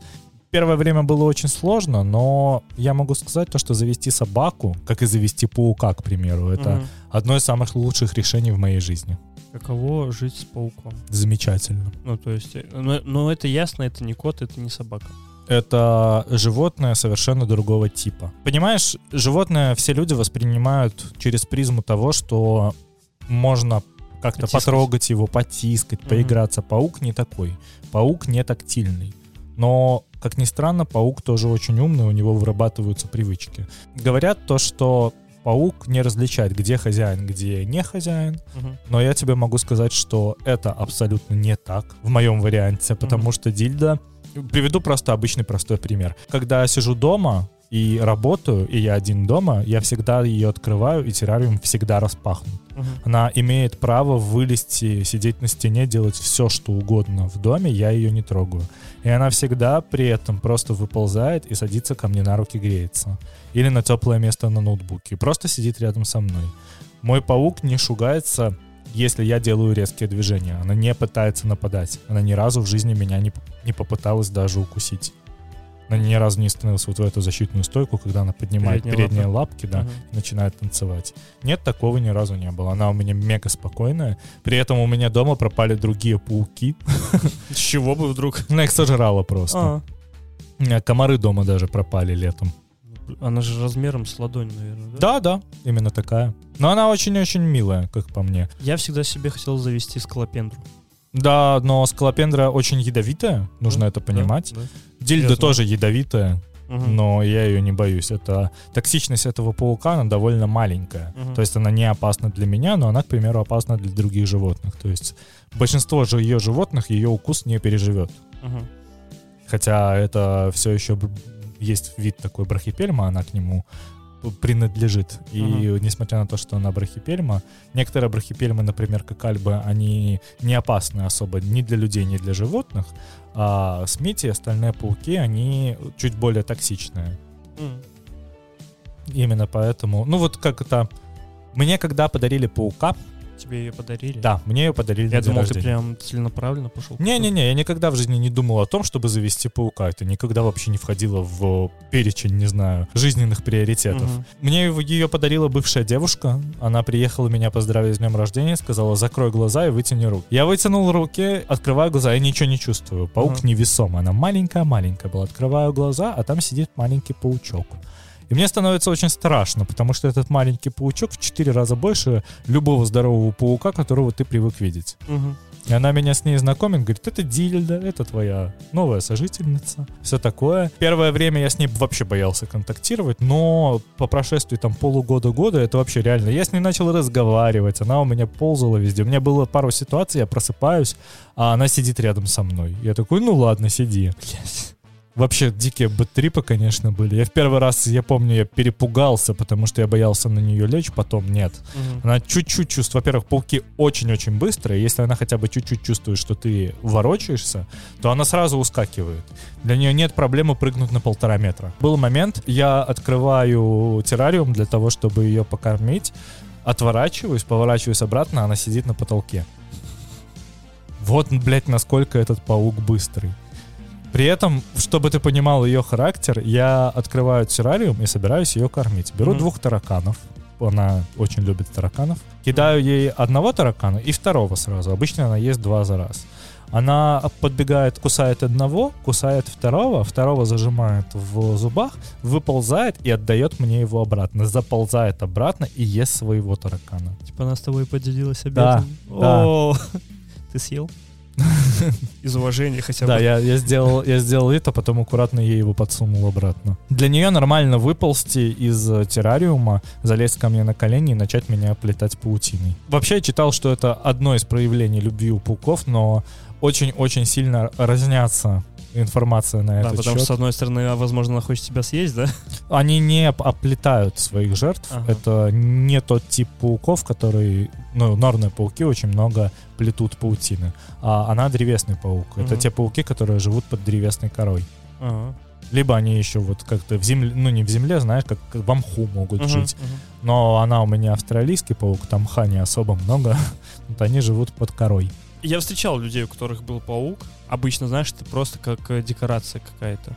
Первое время было очень сложно, но я могу сказать то, что завести собаку, как и завести паука, к примеру, это Мгм. одно из самых лучших решений в моей жизни. Каково жить с пауком? Замечательно. Ну, то есть, э, но, но это ясно, это не кот, это не собака. Это животное совершенно другого типа. Понимаешь, животное все люди воспринимают через призму того, что можно как-то потрогать его, потискать, Мгм. поиграться. Паук не такой. Паук не тактильный. Но, как ни странно, паук тоже очень умный, у него вырабатываются привычки. Говорят то, что паук не различает, где хозяин, где не хозяин. Но я тебе могу сказать, что это абсолютно не так в моем варианте, потому Мгм. что дильда... Приведу просто обычный простой пример. Когда я сижу дома и работаю, и я один дома, я всегда ее открываю, и террариум всегда распахнут. Мгм. Она имеет право вылезти, сидеть на стене, делать все, что угодно в доме, я ее не трогаю. И она всегда при этом просто выползает и садится ко мне на руки, греется. Или на теплое место на ноутбуке. Просто сидит рядом со мной. Мой паук не шугается, если я делаю резкие движения. Она не пытается нападать. Она ни разу в жизни меня не, не попыталась даже укусить. Она ни разу не становилась вот в эту защитную стойку, когда она поднимает Передние передние, лапы. лапки, да, Мгм. и начинает танцевать. Нет, такого ни разу не было. Она у меня мега спокойная. При этом у меня дома пропали другие пауки. С чего бы вдруг? Она их сожрала просто. А, У меня комары дома даже пропали летом. Она же размером с ладонь, наверное, да? Да, да, именно такая. Но она очень-очень милая, как по мне. Я всегда себе хотел завести скалопендру. Да, но скалопендра очень ядовитая, нужно это понимать. Да, да. Дильда тоже ядовитая, Мгм. но я ее не боюсь. Это токсичность этого паука, она довольно маленькая. Мгм. То есть она не опасна для меня, но она, к примеру, опасна для других животных. То есть большинство же ее животных ее укус не переживет. Мгм. Хотя это все еще есть вид такой брахипельма, она к нему принадлежит. И несмотря на то, что она брахипельма, некоторые брахипельмы, например, как альбы, они не опасны особо ни для людей, ни для животных, а смити и остальные пауки, они чуть более токсичные. М. Именно поэтому, ну вот как это, мне когда подарили паука, Тебе ее подарили? да, мне ее подарили Я думал, ты рождения. прям целенаправленно пошел. Не-не-не, я никогда в жизни не думал о том, чтобы завести паука. Это никогда вообще не входило в перечень, не знаю, жизненных приоритетов. Мгм. Мне ее подарила бывшая девушка. Она приехала меня поздравить с днем рождения, сказала, закрой глаза и вытяни руки. Я вытянул руки, открываю глаза, я ничего не чувствую. Паук Ага. невесом, она маленькая-маленькая была. Открываю глаза, а там сидит маленький паучок. И мне становится очень страшно, потому что этот маленький паучок в 4 раза больше любого здорового паука, которого ты привык видеть. Мгм. И она меня с ней знакомит, говорит, это Дильда, это твоя новая сожительница, все такое. Первое время я с ней вообще боялся контактировать, но по прошествии там полугода-года это вообще реально. Я с ней начал разговаривать, она у меня ползала везде. У меня было пару ситуаций, я просыпаюсь, а она сидит рядом со мной. Я такой, ну ладно, сиди. Вообще дикие бэтрипы, конечно, были. Я в первый раз, я помню, я перепугался, потому что я боялся на нее лечь, потом нет. Мгм. Она чуть-чуть чувствует. Во-первых, пауки очень-очень быстрые. Если она хотя бы чуть-чуть чувствует, что ты ворочаешься, то она сразу ускакивает. Для нее нет проблемы прыгнуть на полтора метра. Был момент, я открываю террариум для того, чтобы ее покормить, отворачиваюсь, поворачиваюсь обратно, она сидит на потолке. Вот, блядь, насколько этот паук быстрый. При этом, чтобы ты понимал ее характер, я открываю террариум и собираюсь ее кормить. Беру Мгм. двух тараканов. Она очень любит тараканов. Кидаю ей одного таракана и второго сразу. Обычно она ест два за раз. Она подбегает, кусает одного, кусает второго, второго зажимает в зубах, выползает и отдает мне его обратно. Заползает обратно и ест своего таракана. Типа она с тобой поделилась Да, обедом? да. О, Ты съел? Из уважения хотя бы. Да, я, я, сделал, я сделал это, потом аккуратно ей его подсунул обратно. Для нее нормально выползти из э, террариума, залезть ко мне на колени и начать меня оплетать паутиной. Вообще я читал, что это одно из проявлений любви у пауков, но очень-очень сильно разнятся информация на Да, этот потому что, с одной стороны, а, возможно, она хочет тебя съесть, да? Они не оп- оплетают своих жертв. Ага. Это не тот тип пауков, который... Ну, норные пауки очень много плетут паутины. А она древесный паук. Это Мгм. те пауки, которые живут под древесной корой. Ага. Либо они еще вот как-то в земле, ну не в земле, знаешь, как, как в мху могут Мгм, жить. мгм. Но она у меня австралийский паук, там мха не особо много. Вот они живут под корой. Я встречал людей, у которых был паук. Обычно, знаешь, это просто как э, декорация какая-то.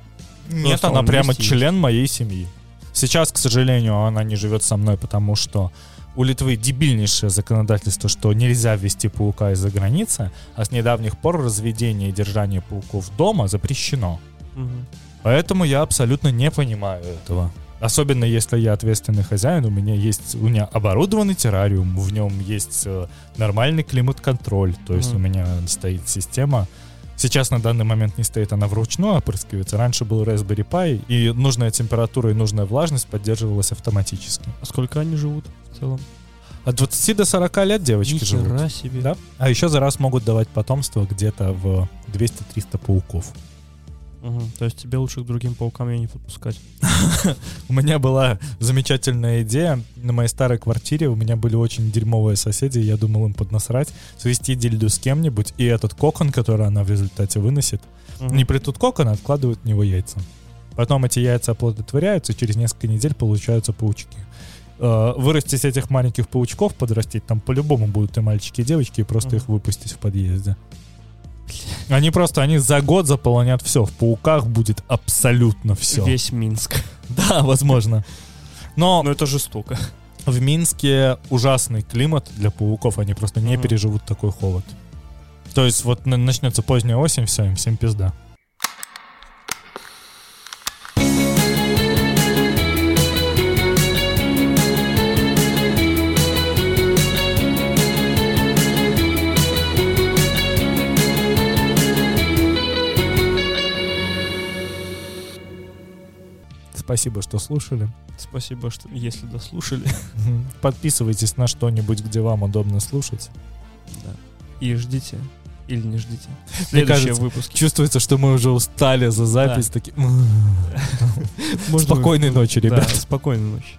Нет, Просто она он прямо есть член моей семьи. Сейчас, к сожалению, она не живет со мной, потому что у Литвы дебильнейшее законодательство, что нельзя ввести паука из-за границы, а с недавних пор разведение и держание пауков дома запрещено. Мгм. Поэтому я абсолютно не понимаю этого. Особенно если я ответственный хозяин, у меня есть, у меня оборудованный террариум, в нем есть э, нормальный климат-контроль, то есть Мгм. у меня стоит система. Сейчас на данный момент не стоит она вручную опрыскивается. Раньше был Raspberry Pi, и нужная температура и нужная влажность поддерживалась автоматически. А сколько они живут в целом? От 20 до 40 лет девочки живут. Нихера себе. Да. А еще за раз могут давать потомство где-то в 200-300 пауков. Мгм. То есть тебе лучше к другим паукам ее не подпускать. У меня была замечательная идея. На моей старой квартире у меня были очень дерьмовые соседи. Я думал им поднасрать, свести дильду с кем-нибудь, и этот кокон, который она в результате выносит, не плетут кокон, а откладывают в него яйца. Потом эти яйца оплодотворяются, и через несколько недель получаются паучки. Э, Вырастить этих маленьких паучков, подрастить, там по-любому будут и мальчики, и девочки, и просто их выпустить в подъезде. Они просто, они за год заполонят все. В пауках будет абсолютно все. Весь Минск. Да, возможно. Но Но это жестоко. в Минске ужасный климат для пауков, они просто не переживут такой холод. То есть вот на- начнется поздняя осень, все, им всем пизда. Спасибо, что слушали. Спасибо, что если дослушали. Подписывайтесь на что-нибудь, где вам удобно слушать. Да. И ждите. Или не ждите. Следующие выпуски. чувствуется, что мы уже устали за запись. Такие... Можно- Спокойной ночи, Да, ребят. спокойной ночи.